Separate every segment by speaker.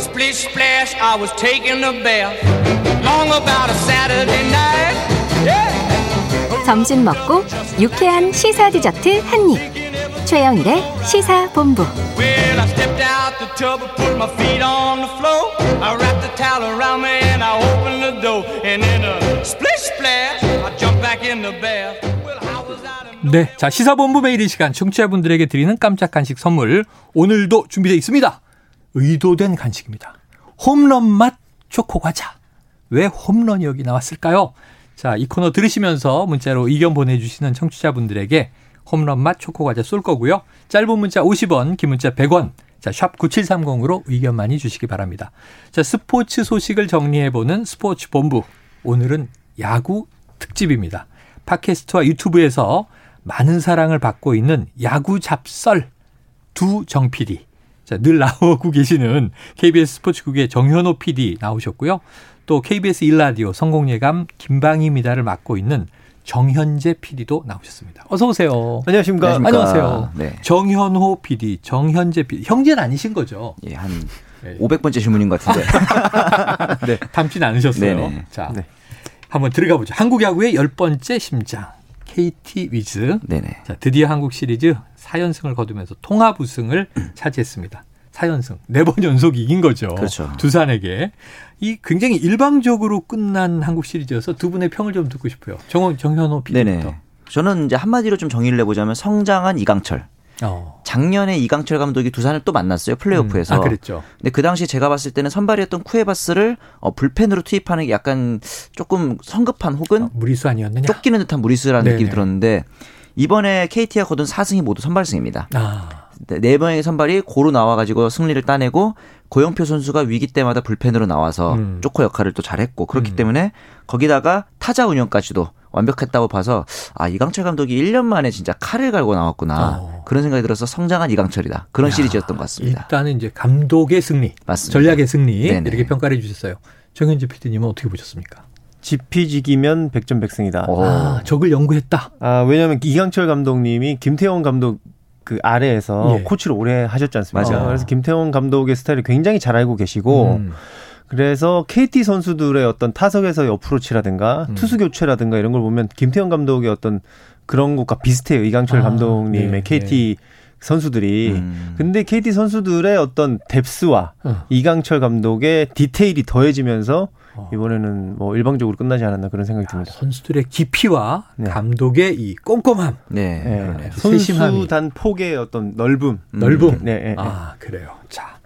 Speaker 1: Splish splash, I was taking a bath. Long about a Saturday night. Yeah.
Speaker 2: 점심 먹고 유쾌한 시사 디저트 한 입. 최영일의 시사 본부.
Speaker 1: Well, I stepped out the tub and put my feet on the floor. I wrapped the towel around me and I opened the door. And in a splish splash, I jumped back in the bath.
Speaker 3: 네. 자, 시사본부 매일 이 시간 청취자분들에게 드리는 깜짝 간식 선물. 오늘도 준비되어 있습니다. 의도된 간식입니다. 홈런 맛 초코 과자. 왜 홈런이 여기 나왔을까요? 자, 이 코너 들으시면서 문자로 의견 보내주시는 청취자분들에게 홈런 맛 초코 과자 쏠 거고요. 짧은 문자 50원, 긴 문자 100원. 자, 샵 9730으로 의견 많이 주시기 바랍니다. 자, 스포츠 소식을 정리해보는 스포츠 본부. 오늘은 야구 특집입니다. 팟캐스트와 유튜브에서 많은 사랑을 받고 있는 야구 잡설 두 정 PD. 자, 늘 나오고 계시는 KBS 스포츠국의 정현호 PD 나오셨고요. 또 KBS 일라디오 성공예감 김방희미다를 맡고 있는 정현재 PD도 나오셨습니다. 어서 오세요.
Speaker 4: 안녕하십니까.
Speaker 3: 안녕하세요.
Speaker 5: 네.
Speaker 3: 정현호 PD, 정현재 PD. 형제는 아니신 거죠?
Speaker 5: 예, 한
Speaker 3: 네.
Speaker 5: 500번째 질문인 것 같은데.
Speaker 3: 네, 닮진 않으셨어요.
Speaker 5: 네네.
Speaker 3: 자,
Speaker 4: 네.
Speaker 3: 한번 들어가 보죠. 한국 야구의 열 번째 심장 KT 위즈.
Speaker 5: 네네.
Speaker 3: 자, 드디어 한국 시리즈 4연승을 거두면서 통합 우승을 차지했습니다. 4연승. 네 번 연속 이긴 거죠.
Speaker 5: 그렇죠.
Speaker 3: 두산에게. 이 굉장히 일방적으로 끝난 한국 시리즈여서 두 분의 평을 좀 듣고 싶어요. 정, 정현호 PD부터.
Speaker 5: 저는 이제 한마디로 좀 정의를 내보자면 성장한 이강철.
Speaker 3: 어.
Speaker 5: 작년에 이강철 감독이 두산을 또 만났어요. 플레이오프에서.
Speaker 3: 음, 아, 그랬죠.
Speaker 5: 근데 그 당시 제가 봤을 때는 선발이었던 쿠에바스를 어, 불펜으로 투입하는 게 약간 조금 성급한 혹은
Speaker 3: 어, 무리수 아니었느냐?
Speaker 5: 쫓기는 듯한 무리수라는
Speaker 3: 네네.
Speaker 5: 느낌이 들었는데 이번에 KT가 거둔 4승이 모두 선발승입니다.
Speaker 3: 아,
Speaker 5: 네 명의 선발이 고루 나와가지고 승리를 따내고 고영표 선수가 위기 때마다 불펜으로 나와서
Speaker 3: 음.
Speaker 5: 쪼코 역할을 또 잘했고 그렇기
Speaker 3: 음.
Speaker 5: 때문에 거기다가 타자 운영까지도 완벽했다고 봐서 아 이강철 감독이 1년 만에 진짜 칼을 갈고 나왔구나
Speaker 3: 어.
Speaker 5: 그런 생각이 들어서 성장한 이강철이다 그런
Speaker 3: 야,
Speaker 5: 시리즈였던 것 같습니다.
Speaker 3: 일단은 이제 감독의 승리,
Speaker 5: 맞습니다.
Speaker 3: 전략의 승리
Speaker 5: 네네.
Speaker 3: 이렇게 평가를 해주셨어요. 정현재 PD님은 어떻게 보셨습니까?
Speaker 4: 지피지기면 백전백승이다.
Speaker 5: 어.
Speaker 3: 아, 적을 연구했다.
Speaker 4: 아, 왜냐하면 이강철 감독님이 김태형 감독 그 아래에서
Speaker 3: 예.
Speaker 4: 코치를 오래 하셨지 않습니까?
Speaker 5: 맞아요.
Speaker 4: 그래서 김태형 감독의 스타일을 굉장히 잘 알고 계시고
Speaker 3: 음.
Speaker 4: 그래서 KT 선수들의 어떤 타석에서의 어프로치라든가
Speaker 3: 음.
Speaker 4: 투수 교체라든가 이런 걸 보면 김태형 감독의 어떤 그런 것과 비슷해요. 이강철
Speaker 3: 아,
Speaker 4: 감독님의
Speaker 3: 네,
Speaker 4: KT 선수들이.
Speaker 5: 음.
Speaker 4: 근데 KT 선수들의 어떤 depth와
Speaker 3: 어.
Speaker 4: 이강철 감독의 디테일이 더해지면서
Speaker 3: 어.
Speaker 4: 이번에는 뭐 일방적으로 끝나지 않았나 그런 생각이 듭니다.
Speaker 3: 선수들의 깊이와
Speaker 4: 네.
Speaker 3: 감독의 이 꼼꼼함,
Speaker 5: 네.
Speaker 4: 예.
Speaker 5: 그러네요.
Speaker 3: 세심함이.
Speaker 4: 선수 단 폭의 어떤 넓음.
Speaker 3: 넓음.
Speaker 4: 네, 예, 예.
Speaker 3: 아 그래요. 자,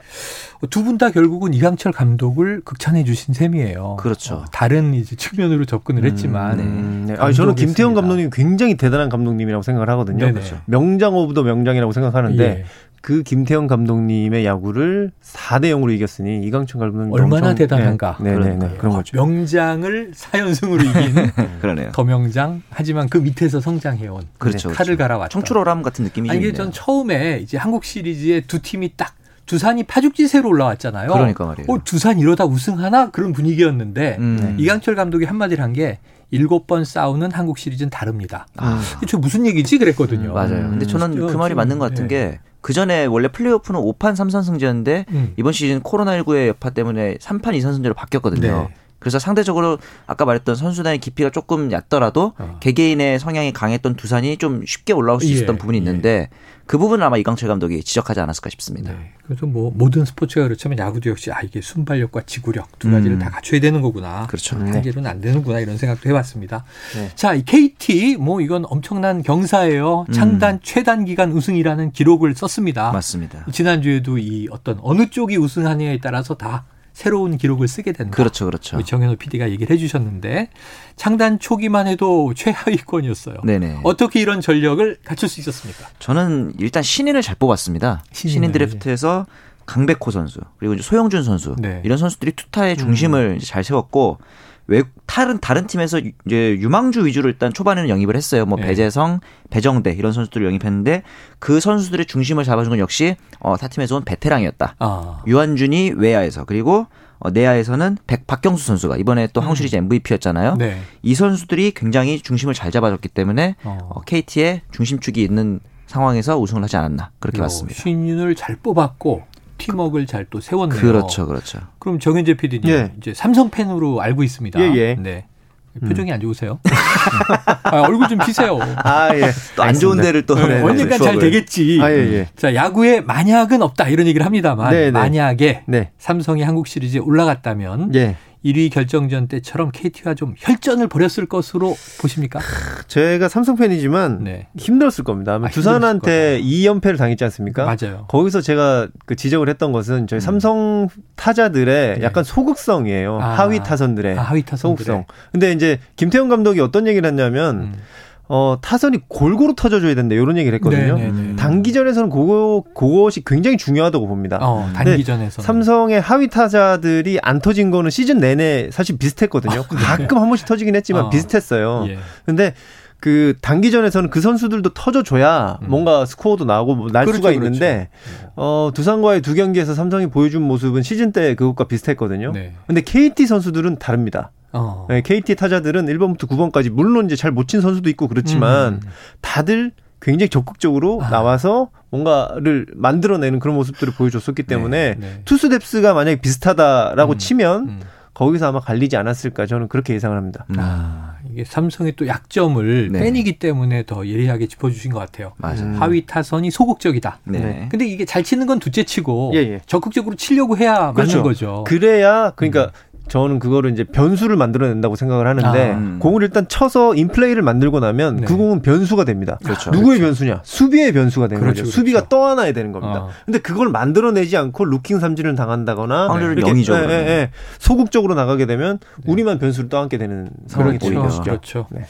Speaker 3: 두 분 다 결국은 이강철 감독을 극찬해 주신 셈이에요.
Speaker 5: 그렇죠.
Speaker 3: 어, 다른 이제 측면으로 접근을 했지만
Speaker 5: 네.
Speaker 4: 음, 네. 아니, 저는 김태형
Speaker 3: 승리다.
Speaker 4: 감독님 굉장히 대단한 감독님이라고 생각을 하거든요.
Speaker 3: 네네.
Speaker 4: 그렇죠. 명장 of the 명장이라고 생각하는데
Speaker 3: 예.
Speaker 4: 그 김태형 감독님의 야구를 4대 0으로 이겼으니 이강철 감독님
Speaker 3: 얼마나 대단한가.
Speaker 4: 네, 네, 네. 그런 거죠.
Speaker 3: 명장을 4연승으로 이긴
Speaker 5: 그러네요.
Speaker 3: 더 명장. 하지만 그 밑에서 성장해 온
Speaker 5: 그렇죠,
Speaker 3: 칼을
Speaker 5: 그렇죠.
Speaker 3: 갈아왔다.
Speaker 5: 청출어람 같은 느낌이
Speaker 3: 아니
Speaker 5: 좀
Speaker 3: 이게
Speaker 5: 있네요.
Speaker 3: 전 처음에 이제 한국 시리즈에 두 팀이 딱 두산이 파죽지세로 올라왔잖아요.
Speaker 5: 그러니까 말이에요.
Speaker 3: 어, 두산 이러다 우승하나 그런 분위기였는데
Speaker 5: 음.
Speaker 3: 이강철 감독이 한마디를 한 게 일곱 번 싸우는 한국 시리즈는 다릅니다.
Speaker 5: 아.
Speaker 3: 저 무슨 얘기지 그랬거든요.
Speaker 5: 음, 맞아요. 근데 저는
Speaker 3: 음,
Speaker 5: 그 말이 맞는 것 같은 게 그 전에 원래 플레이오프는 5판 3선 승제였는데
Speaker 3: 음.
Speaker 5: 이번 시즌 코로나19의 여파 때문에 3판 2선 승제로 바뀌었거든요.
Speaker 3: 네.
Speaker 5: 그래서 상대적으로 아까 말했던 선수단의 깊이가 조금 얕더라도
Speaker 3: 어.
Speaker 5: 개개인의 성향이 강했던 두산이 좀 쉽게 올라올 수
Speaker 3: 예,
Speaker 5: 있었던 부분이
Speaker 3: 예.
Speaker 5: 있는데 그 부분을 아마 이강철 감독이 지적하지 않았을까 싶습니다.
Speaker 3: 네. 그래서 뭐 모든 스포츠가 그렇지만 야구도 역시 아 이게 순발력과 지구력 두 가지를
Speaker 5: 음.
Speaker 3: 다 갖춰야 되는 거구나.
Speaker 5: 그렇죠.
Speaker 3: 한 개로는 안 되는구나 이런 생각도 해봤습니다.
Speaker 4: 네.
Speaker 3: 자, 이 KT 뭐 이건 엄청난 경사예요. 창단 최단 기간 우승이라는 기록을 썼습니다.
Speaker 5: 맞습니다.
Speaker 3: 지난주에도 이 어떤 어느 쪽이 우승하느냐에 따라서 다 새로운 기록을 쓰게 된다.
Speaker 5: 그렇죠, 그렇죠.
Speaker 3: 정현호 PD가 얘기를 해주셨는데 창단 초기만 해도 최하위권이었어요.
Speaker 5: 네네.
Speaker 3: 어떻게 이런 전력을 갖출 수 있었습니까?
Speaker 5: 저는 일단 신인을 잘 뽑았습니다.
Speaker 3: 신인을.
Speaker 5: 신인 드래프트에서 강백호 선수 그리고 이제 소영준 선수
Speaker 3: 네.
Speaker 5: 이런 선수들이 투타의 중심을 이제 잘 세웠고 외 다른 다른 팀에서 유- 이제 유망주 위주로 일단 초반에는 영입을 했어요. 뭐
Speaker 3: 네.
Speaker 5: 배재성, 배정대 이런 선수들을 영입했는데 그 선수들의 중심을 잡아준 건 역시 어, 타 팀에서 온 베테랑이었다.
Speaker 3: 아,
Speaker 5: 유한준이 외야에서 그리고 어, 내야에서는 백 박경수 선수가 이번에 또 한국 시리즈 MVP였잖아요.
Speaker 3: 네.
Speaker 5: 이 선수들이 굉장히 중심을 잘 잡아줬기 때문에
Speaker 3: 어.
Speaker 5: 어, KT의 중심축이 있는 상황에서 우승을 하지 않았나 그렇게 봤습니다.
Speaker 3: 신인을 잘 뽑았고 팀워크를 잘또 세웠네요.
Speaker 5: 그렇죠, 그렇죠.
Speaker 3: 그럼 정현재 PD님
Speaker 4: 예.
Speaker 3: 이제 삼성 팬으로 알고 있습니다.
Speaker 4: 예, 예.
Speaker 3: 네. 표정이 안 좋으세요? 아, 얼굴 좀 피세요.
Speaker 4: 아, 예.
Speaker 5: 또 안 좋은 데를 또
Speaker 4: 네, 네,
Speaker 3: 언젠간 잘. 되겠지.
Speaker 4: 아, 예, 예.
Speaker 3: 자, 야구에 만약은 없다 이런 얘기를 합니다만
Speaker 4: 네, 네.
Speaker 3: 만약에
Speaker 4: 네.
Speaker 3: 삼성이 한국 시리즈에 올라갔다면
Speaker 4: 예.
Speaker 3: 1위 결정전 때처럼 KT와 좀 혈전을 벌였을 것으로 보십니까?
Speaker 4: 제가 삼성 팬이지만
Speaker 3: 네.
Speaker 4: 힘들었을 겁니다. 아마
Speaker 3: 아,
Speaker 4: 두산한테 2연패를 당했지 않습니까?
Speaker 3: 맞아요.
Speaker 4: 거기서 제가 그 지적을 했던 것은 저희 삼성 타자들의
Speaker 3: 네.
Speaker 4: 약간 소극성이에요.
Speaker 3: 아.
Speaker 4: 하위 타선들의
Speaker 3: 아, 하위 타선들의.
Speaker 4: 소극성. 근데 이제 김태형 감독이 어떤 얘기를 했냐면
Speaker 3: 음.
Speaker 4: 어, 타선이 골고루 터져줘야 된다 이런 얘기를 했거든요.
Speaker 3: 네, 네, 네.
Speaker 4: 단기전에서는 그거 그것이 굉장히 중요하다고 봅니다.
Speaker 3: 어, 단기전에서
Speaker 4: 삼성의 하위 타자들이 안 터진 거는 시즌 내내 사실 비슷했거든요. 가끔 한 번씩 터지긴 했지만
Speaker 3: 어.
Speaker 4: 비슷했어요.
Speaker 3: 예.
Speaker 4: 근데 그 단기전에서는 그 선수들도 터져줘야
Speaker 3: 음.
Speaker 4: 뭔가 스코어도 나오고 뭐 날
Speaker 3: 그렇죠,
Speaker 4: 수가 있는데 어 두산과의 두 경기에서 삼성이 보여준 모습은 시즌 때 그것과 비슷했거든요.
Speaker 3: 네.
Speaker 4: 근데 KT 선수들은 다릅니다.
Speaker 3: 어.
Speaker 4: 네, KT 타자들은 1번부터 9번까지 물론 이제 잘 못 친 선수도 있고 그렇지만
Speaker 3: 음.
Speaker 4: 다들 굉장히 적극적으로
Speaker 3: 아.
Speaker 4: 나와서 뭔가를 만들어내는 그런 모습들을 보여줬었기 때문에
Speaker 3: 네.
Speaker 4: 투수 뎁스가 만약에 비슷하다라고
Speaker 3: 음.
Speaker 4: 치면
Speaker 3: 음.
Speaker 4: 거기서 아마 갈리지 않았을까 저는 그렇게 예상을 합니다.
Speaker 5: 음,
Speaker 3: 아, 이게 삼성의 또 약점을
Speaker 5: 네.
Speaker 3: 팬이기 때문에 더 예리하게 짚어주신 것 같아요.
Speaker 5: 맞아요.
Speaker 4: 음.
Speaker 3: 하위 타선이 소극적이다.
Speaker 5: 네.
Speaker 4: 네.
Speaker 3: 근데 이게 잘 치는 건 둘째치고
Speaker 4: 예, 예.
Speaker 3: 적극적으로 치려고 해야
Speaker 4: 그렇죠.
Speaker 3: 맞는 거죠.
Speaker 4: 그래야 그러니까
Speaker 3: 음.
Speaker 4: 저는 그거를 이제 변수를 만들어낸다고 생각을 하는데
Speaker 3: 아.
Speaker 5: 음.
Speaker 4: 공을 일단 쳐서 인플레이를 만들고 나면
Speaker 3: 네.
Speaker 4: 그 공은 변수가 됩니다.
Speaker 5: 그렇죠.
Speaker 4: 누구의 변수냐? 수비의 변수가 되는
Speaker 3: 그렇죠,
Speaker 4: 거죠.
Speaker 3: 그렇죠.
Speaker 4: 수비가 떠안아야 되는 겁니다.
Speaker 3: 어.
Speaker 4: 근데 그걸 만들어내지 않고 루킹 삼진을 당한다거나
Speaker 5: 확률은
Speaker 4: 이렇게,
Speaker 5: 영이죠,
Speaker 4: 예, 예. 예. 소극적으로 나가게 되면 우리만 변수를 떠안게 되는 상황이
Speaker 3: 그렇죠.
Speaker 4: 되는 것이죠.
Speaker 3: 그렇죠.
Speaker 4: 네.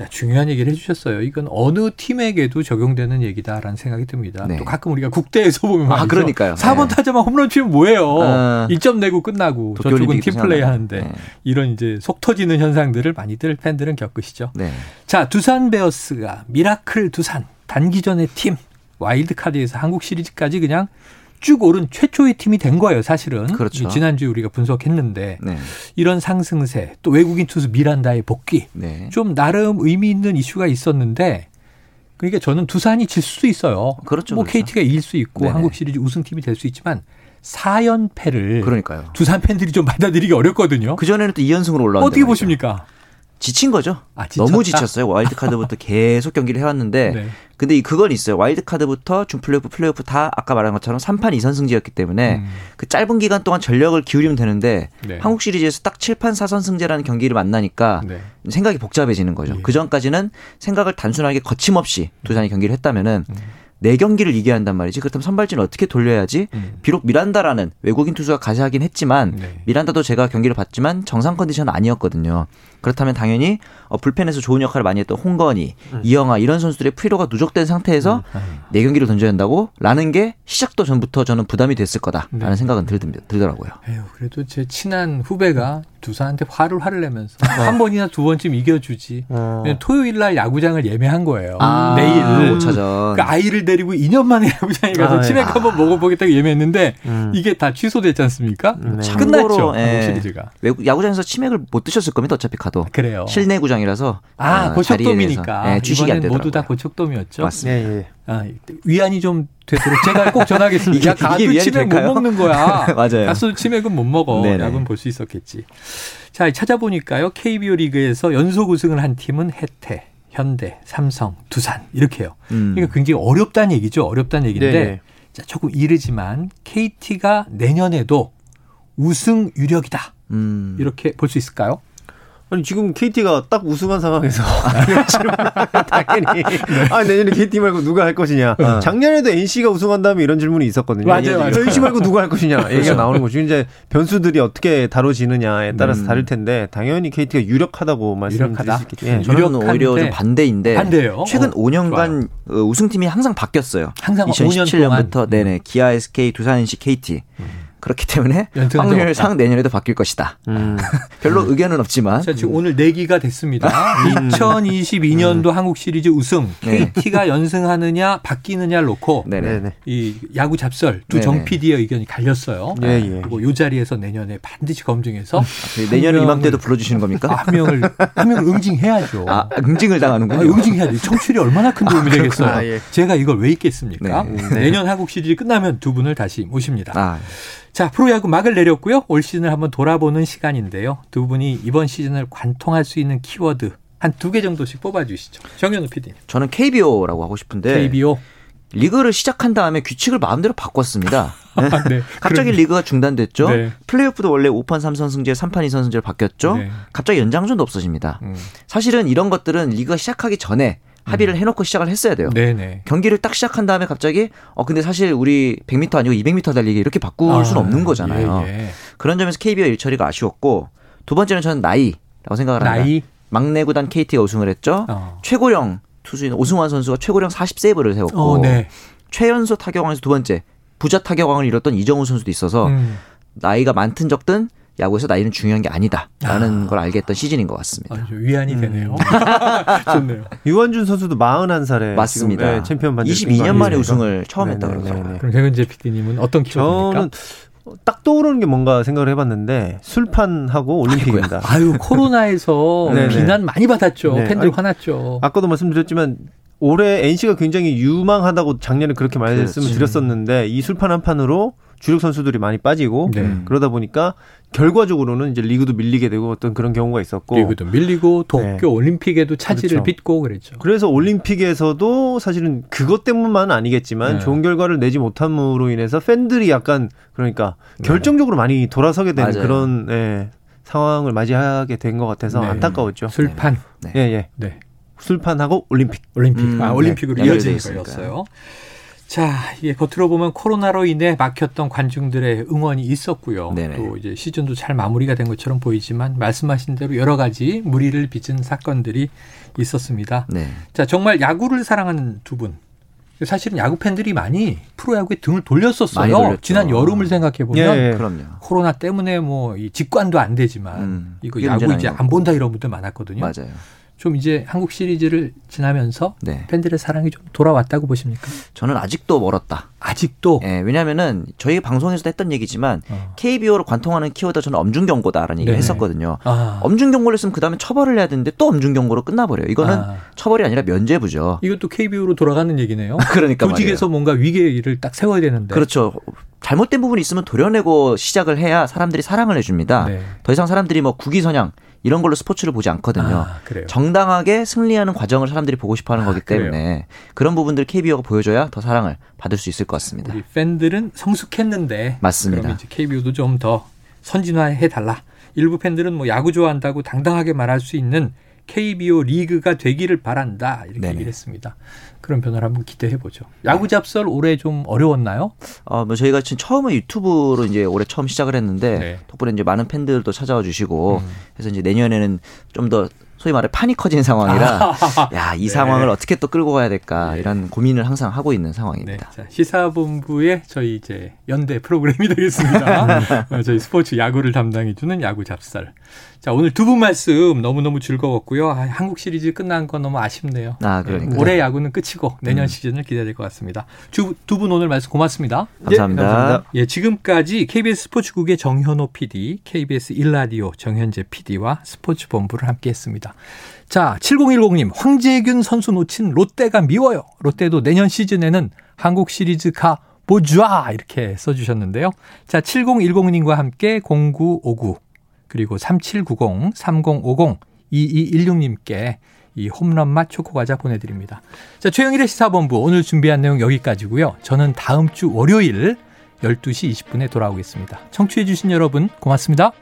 Speaker 3: 야, 중요한 얘기를 해주셨어요. 이건 어느 팀에게도 적용되는 얘기다라는 생각이 듭니다.
Speaker 5: 네.
Speaker 3: 또 가끔 우리가 국대에서 보면.
Speaker 5: 아, 그러니까요.
Speaker 3: 4번
Speaker 5: 네.
Speaker 3: 타자만 홈런 치면 뭐예요?
Speaker 5: 아.
Speaker 3: 1점 내고 끝나고 저쪽은 팀 플레이
Speaker 5: 생각나요.
Speaker 3: 하는데
Speaker 5: 네.
Speaker 3: 이런 이제 속 터지는 현상들을 많이들 팬들은 겪으시죠.
Speaker 5: 네.
Speaker 3: 자, 두산 베어스가 miracle 두산 단기전의 팀 와일드카드에서 한국 시리즈까지 그냥 쭉 오른 최초의 팀이 된 거예요, 사실은.
Speaker 5: 그렇죠.
Speaker 3: 지난주에 우리가 분석했는데
Speaker 5: 네.
Speaker 3: 이런 상승세 또 외국인 투수 미란다의 복귀
Speaker 5: 네.
Speaker 3: 좀 나름 의미 있는 이슈가 있었는데 그러니까 저는 두산이 질 수도 있어요.
Speaker 5: 그렇죠,
Speaker 3: 뭐
Speaker 5: 그렇죠.
Speaker 3: KT가 이길 수 있고
Speaker 5: 네네.
Speaker 3: 한국 시리즈 우승팀이 될 수 있지만 4연패를
Speaker 5: 그러니까요.
Speaker 3: 두산 팬들이 좀 받아들이기 어렵거든요.
Speaker 5: 그 전에는 또 2연승으로 올라왔는데
Speaker 3: 어떻게
Speaker 5: 말이죠.
Speaker 3: 보십니까?
Speaker 5: 지친 거죠.
Speaker 3: 아?
Speaker 5: 너무 지쳤어요. 와일드카드부터 계속 경기를 해왔는데
Speaker 3: 네.
Speaker 5: 근데 이 그건 있어요. 와일드카드부터 준 플레이오프, 플레이오프 다 아까 말한 것처럼 3판 2선승제였기 때문에
Speaker 3: 음.
Speaker 5: 그 짧은 기간 동안 전력을 기울이면 되는데
Speaker 3: 네.
Speaker 5: 한국 시리즈에서 딱 7판 4선승제라는 경기를 만나니까
Speaker 3: 네.
Speaker 5: 생각이 복잡해지는 거죠.
Speaker 3: 예.
Speaker 5: 그 전까지는 생각을 단순하게 거침없이 두산이 경기를 했다면은
Speaker 3: 음.
Speaker 5: 네 경기를 이겨야 한단 말이지. 그렇다면 선발진을 어떻게 돌려야지?
Speaker 3: 음.
Speaker 5: 비록 미란다라는 외국인 투수가 가세하긴 했지만
Speaker 3: 네.
Speaker 5: 미란다도 제가 경기를 봤지만 정상 컨디션은 아니었거든요. 그렇다면 당연히 어, 불펜에서 좋은 역할을 많이 했던 홍건희,
Speaker 3: 음.
Speaker 5: 이영하 이런 선수들의 피로가 누적된 상태에서 네 경기를 던져야 한다고? 라는 게 시작도 전부터 저는 부담이 됐을 거다라는
Speaker 3: 네.
Speaker 5: 생각은 들, 들더라고요.
Speaker 3: 에휴, 그래도 제 친한 후배가 두산한테 화를 화를 내면서 한 번이나 두 번쯤 이겨주지.
Speaker 4: 어.
Speaker 3: 토요일 날 야구장을 예매한 거예요.
Speaker 5: 아,
Speaker 3: 내일.
Speaker 5: 5차전.
Speaker 3: 그 아이를 데리고 2년 만에 야구장에 가서
Speaker 4: 아,
Speaker 3: 치맥
Speaker 5: 예.
Speaker 3: 한번 먹어보겠다고 예매했는데
Speaker 4: 음.
Speaker 3: 이게 다 취소됐지 않습니까?
Speaker 4: 네.
Speaker 3: 끝났죠.
Speaker 5: 예.
Speaker 3: 시리즈가.
Speaker 5: 외국 야구장에서 치맥을 못 드셨을 겁니다. 어차피 가 도.
Speaker 3: 그래요.
Speaker 5: 실내 구장이라서
Speaker 3: 아,
Speaker 5: 어,
Speaker 3: 고척돔이니까.
Speaker 5: 예, 주식이 안
Speaker 3: 이번엔
Speaker 5: 되더라고요.
Speaker 3: 모두 다 고척돔이었죠.
Speaker 5: 맞습니다.
Speaker 4: 예, 예.
Speaker 3: 아, 위안이 좀 되도록 제가 꼭 전하겠습니다.
Speaker 5: 이게-
Speaker 3: 야, 가도
Speaker 5: 위안이
Speaker 3: 치맥? 못 먹는 거야.
Speaker 5: 맞아요.
Speaker 3: 가수 치맥은 못 먹어.
Speaker 5: 네네.
Speaker 3: 야구는 볼 수 있었겠지. 자, 찾아보니까요. KBO 리그에서 연속 우승을 한 팀은 혜태, 현대, 삼성, 두산 이렇게요.
Speaker 5: 음.
Speaker 3: 그러니까 굉장히 어렵다는 얘기죠. 어렵다는 얘기인데
Speaker 4: 네.
Speaker 3: 자, 조금 이르지만 KT가 내년에도 우승 유력이다.
Speaker 5: 음.
Speaker 3: 이렇게 볼 수 있을까요?
Speaker 4: 아니 지금 KT가 딱 우승한 상황에서 당연히 아 내년에 KT 말고 누가 할 것이냐. 작년에도 NC가 우승한 다음에 이런 질문이 있었거든요.
Speaker 3: 맞아요, 맞아요.
Speaker 4: NC 말고 누가 할 것이냐 얘기가 나오는 거죠. 이제 변수들이 어떻게 다뤄지느냐에 따라서
Speaker 5: 음.
Speaker 4: 다를 텐데 당연히 KT가 유력하다고 말씀드릴
Speaker 3: 유력하다.
Speaker 4: 수 있겠죠. 예.
Speaker 5: 저는 오히려 좀 반대인데
Speaker 3: 반대예요?
Speaker 5: 최근
Speaker 3: 어,
Speaker 5: 5년간 어, 우승팀이 항상 바뀌었어요.
Speaker 3: 항상
Speaker 5: 2017년부터
Speaker 3: 5년 동안.
Speaker 5: 네네 기아, SK, 두산, NC, KT. 그렇기 때문에 확률상 내년에도 바뀔 것이다.
Speaker 4: 음.
Speaker 5: 별로 의견은 없지만
Speaker 3: 자, 지금 오늘 내기가 됐습니다. 2022년도 한국 시리즈 우승
Speaker 5: 네.
Speaker 3: KT가 연승하느냐 바뀌느냐를 놓고
Speaker 5: 네네.
Speaker 4: 네네.
Speaker 3: 이 야구 잡설 두. 정 PD의 의견이 갈렸어요.
Speaker 4: 예, 예.
Speaker 3: 그리고 이 자리에서 내년에 반드시 검증해서
Speaker 5: 그 내년
Speaker 3: 한
Speaker 5: 이맘때도 불러주시는 겁니까?
Speaker 3: 한 명을 한 명을 응징해야죠.
Speaker 5: 아, 응징을
Speaker 3: 아,
Speaker 5: 당하는군요.
Speaker 3: 응징해야죠. 청취율이 얼마나 큰 도움이 되겠어요.
Speaker 4: 아, 예.
Speaker 3: 제가 이걸 왜 있겠습니까?
Speaker 5: 네.
Speaker 4: 네.
Speaker 3: 내년 한국 시리즈 끝나면 두 분을 다시 모십니다.
Speaker 5: 아,
Speaker 3: 자, 프로야구 막을 내렸고요. 올 시즌을 한번 돌아보는 시간인데요. 두 분이 이번 시즌을 관통할 수 있는 키워드 한 두 개 정도씩 뽑아주시죠. 정현우 PD님.
Speaker 5: 저는 KBO라고 하고 싶은데
Speaker 3: KBO.
Speaker 5: 리그를 시작한 다음에 규칙을 마음대로 바꿨습니다. 네.
Speaker 3: 네.
Speaker 5: 갑자기
Speaker 3: 그럼-
Speaker 5: 리그가 중단됐죠.
Speaker 3: 네.
Speaker 5: 플레이오프도 원래 5판 3선승제, 3판 2선승제로 바뀌었죠.
Speaker 3: 네.
Speaker 5: 갑자기 연장전도 없어집니다.
Speaker 3: 음.
Speaker 5: 사실은 이런 것들은 리그가 시작하기 전에 합의를 해놓고 시작을 했어야 돼요.
Speaker 3: 네네.
Speaker 5: 경기를 딱 시작한 다음에 갑자기 어 근데 사실 우리 100m 아니고 200m 달리기 이렇게 바꿀 수는 없는 거잖아요.
Speaker 3: 예, 예.
Speaker 5: 그런 점에서 KBO 일처리가 아쉬웠고 두 번째는 저는 나이라고 생각을 합니다.
Speaker 3: 나이.
Speaker 5: 막내 구단 KT가 우승을 했죠.
Speaker 3: 어.
Speaker 5: 최고령 투수인 오승환 선수가 최고령 40세이브를 세웠고
Speaker 3: 어, 네.
Speaker 5: 최연소 타격왕에서 두 번째 부자 타격왕을 이뤘던 이정후 선수도 있어서
Speaker 3: 음.
Speaker 5: 나이가 많든 적든 야구에서 나이는 중요한 게 아니다라는 걸 알게 했던 시즌인 것 같습니다.
Speaker 3: 아주 위안이
Speaker 5: 음.
Speaker 3: 되네요. 좋네요.
Speaker 4: 유한준 선수도 41살에
Speaker 5: 맞습니다.
Speaker 4: 지금, 네, 챔피언 받은
Speaker 5: 22년 만에? 우승을 처음
Speaker 4: 네네,
Speaker 5: 했다고 그러죠.
Speaker 4: 네네.
Speaker 3: 그럼 백은재 PD님은 어떤 키워드입니까?
Speaker 4: 저는 딱 떠오르는 게 뭔가 생각을 해봤는데 술판하고 올림픽입니다.
Speaker 3: 아유 코로나에서. 비난 많이 받았죠.
Speaker 4: 네.
Speaker 3: 팬들
Speaker 4: 아니,
Speaker 3: 화났죠.
Speaker 4: 아까도 말씀드렸지만 올해 NC가 굉장히 유망하다고 작년에 그렇게 말씀을
Speaker 5: 그렇지.
Speaker 4: 드렸었는데 이 술판 한 판으로 주력 선수들이 많이 빠지고
Speaker 3: 네.
Speaker 4: 그러다 보니까 결과적으로는 이제 리그도 밀리게 되고 어떤 그런 경우가 있었고
Speaker 3: 리그도 밀리고 도쿄
Speaker 4: 네.
Speaker 3: 올림픽에도 차질을
Speaker 4: 그렇죠.
Speaker 3: 빚고 그랬죠.
Speaker 4: 그래서 올림픽에서도 사실은 그것 때문만은 아니겠지만
Speaker 3: 네.
Speaker 4: 좋은 결과를 내지 못함으로 인해서 팬들이 약간 그러니까 결정적으로 많이 돌아서게 되는
Speaker 5: 맞아요.
Speaker 4: 그런 예, 상황을 맞이하게 된 것 같아서
Speaker 3: 네.
Speaker 4: 안타까웠죠.
Speaker 3: 술판.
Speaker 5: 네.
Speaker 4: 예, 예.
Speaker 3: 네.
Speaker 4: 술판하고 올림픽.
Speaker 3: 올림픽.
Speaker 5: 음,
Speaker 3: 아,
Speaker 5: 네.
Speaker 3: 올림픽으로
Speaker 5: 있으니까요.
Speaker 3: 거였어요. 자, 이게 겉으로 보면 코로나로 인해 막혔던 관중들의 응원이 있었고요.
Speaker 5: 네네.
Speaker 3: 또 이제 시즌도 잘 마무리가 된 것처럼 보이지만 말씀하신 대로 여러 가지 무리를 빚은 사건들이 있었습니다.
Speaker 5: 네.
Speaker 3: 자, 정말 야구를 사랑하는 두 분. 사실은 야구 팬들이 많이 프로야구에 등을 돌렸었어요. 지난 여름을 생각해 보면
Speaker 4: 예, 예.
Speaker 5: 그럼요.
Speaker 3: 코로나 때문에 뭐이 직관도 안 되지만
Speaker 5: 음,
Speaker 3: 이거 야구 이제 안 본다 이런 분들 많았거든요.
Speaker 5: 맞아요.
Speaker 3: 좀 이제 한국 시리즈를 지나면서
Speaker 5: 네.
Speaker 3: 팬들의 사랑이 좀 돌아왔다고 보십니까?
Speaker 5: 저는 아직도 멀었다.
Speaker 3: 아직도
Speaker 5: 예, 왜냐면은 저희 방송에서도 했던 얘기지만
Speaker 3: 어.
Speaker 5: KBO를 관통하는 키워드 저는 엄중 경고다라는 얘기를
Speaker 3: 네네.
Speaker 5: 했었거든요.
Speaker 3: 아,
Speaker 5: 엄중 경고를 했으면 그다음에 처벌을 해야 되는데 또 엄중 경고로 끝나 버려요. 이거는
Speaker 3: 아.
Speaker 5: 처벌이 아니라 면죄부죠.
Speaker 3: 이것도 KBO로 돌아가는 얘기네요.
Speaker 5: 그러니까
Speaker 3: 조직에서 뭔가 위계를 딱 세워야 되는데.
Speaker 5: 그렇죠. 잘못된 부분이 있으면 도려내고 시작을 해야 사람들이 사랑을 해 줍니다.
Speaker 3: 네.
Speaker 5: 더 이상 사람들이 뭐 국위 선양 이런 걸로 스포츠를 보지 않거든요.
Speaker 3: 아, 그래요.
Speaker 5: 정당하게 승리하는 과정을 사람들이 보고 싶어 하는
Speaker 3: 아,
Speaker 5: 거기 때문에 그런 부분들 KBO가 보여줘야 더 사랑을 받을 수 있을 것 같습니다.
Speaker 3: 우리 팬들은 성숙했는데
Speaker 5: 맞습니다.
Speaker 3: 그럼 이제 KBO도 좀 더 선진화해 달라. 일부 팬들은 뭐 야구 좋아한다고 당당하게 말할 수 있는 KBO 리그가 되기를 바란다 이렇게
Speaker 5: 네네.
Speaker 3: 얘기를 했습니다. 그런 변화를 한번 기대해 보죠. 야구 잡설 올해 좀 어려웠나요?
Speaker 5: 어, 뭐 저희가 지금 처음에 유튜브로 이제 올해 처음 시작을 했는데
Speaker 3: 네.
Speaker 5: 덕분에 이제 많은 팬들도 찾아와 주시고
Speaker 3: 음.
Speaker 5: 그래서 이제 내년에는 좀더 소위 말해 판이 커진 상황이라 야, 이
Speaker 3: 네.
Speaker 5: 상황을 어떻게 또 끌고 가야 될까 이런 고민을 항상 하고 있는
Speaker 3: 네,
Speaker 5: 상황입니다.
Speaker 3: 자, 시사본부의 저희 이제 연대 프로그램이 되겠습니다. 어, 저희 스포츠 야구를 담당해주는 야구 잡설. 자, 오늘 두 분 말씀 너무너무 즐거웠고요. 아, 한국 시리즈 끝난 건 너무 아쉽네요.
Speaker 5: 아, 그러니까요.
Speaker 3: 올해 야구는 끝이고 내년
Speaker 5: 음.
Speaker 3: 시즌을 기대야 될 것 같습니다. 두 분 오늘 말씀 고맙습니다.
Speaker 5: 감사합니다.
Speaker 4: 예, 감사합니다.
Speaker 3: 예, 지금까지 KBS 스포츠국의 정현호 PD, KBS 일라디오 정현재 PD와 스포츠 본부를 함께 했습니다. 자, 7010님, 황재균 선수 놓친 롯데가 미워요. 롯데도 내년 시즌에는 한국 시리즈 가 보좌! 이렇게 써주셨는데요. 자, 7010님과 함께 0959, 그리고 3790, 3050, 2216님께 이 홈런 맛 초코 과자 보내드립니다. 자, 최영일의 시사본부 오늘 준비한 내용 여기까지고요. 저는 다음 주 월요일 12시 20분에 돌아오겠습니다. 청취해주신 여러분 고맙습니다.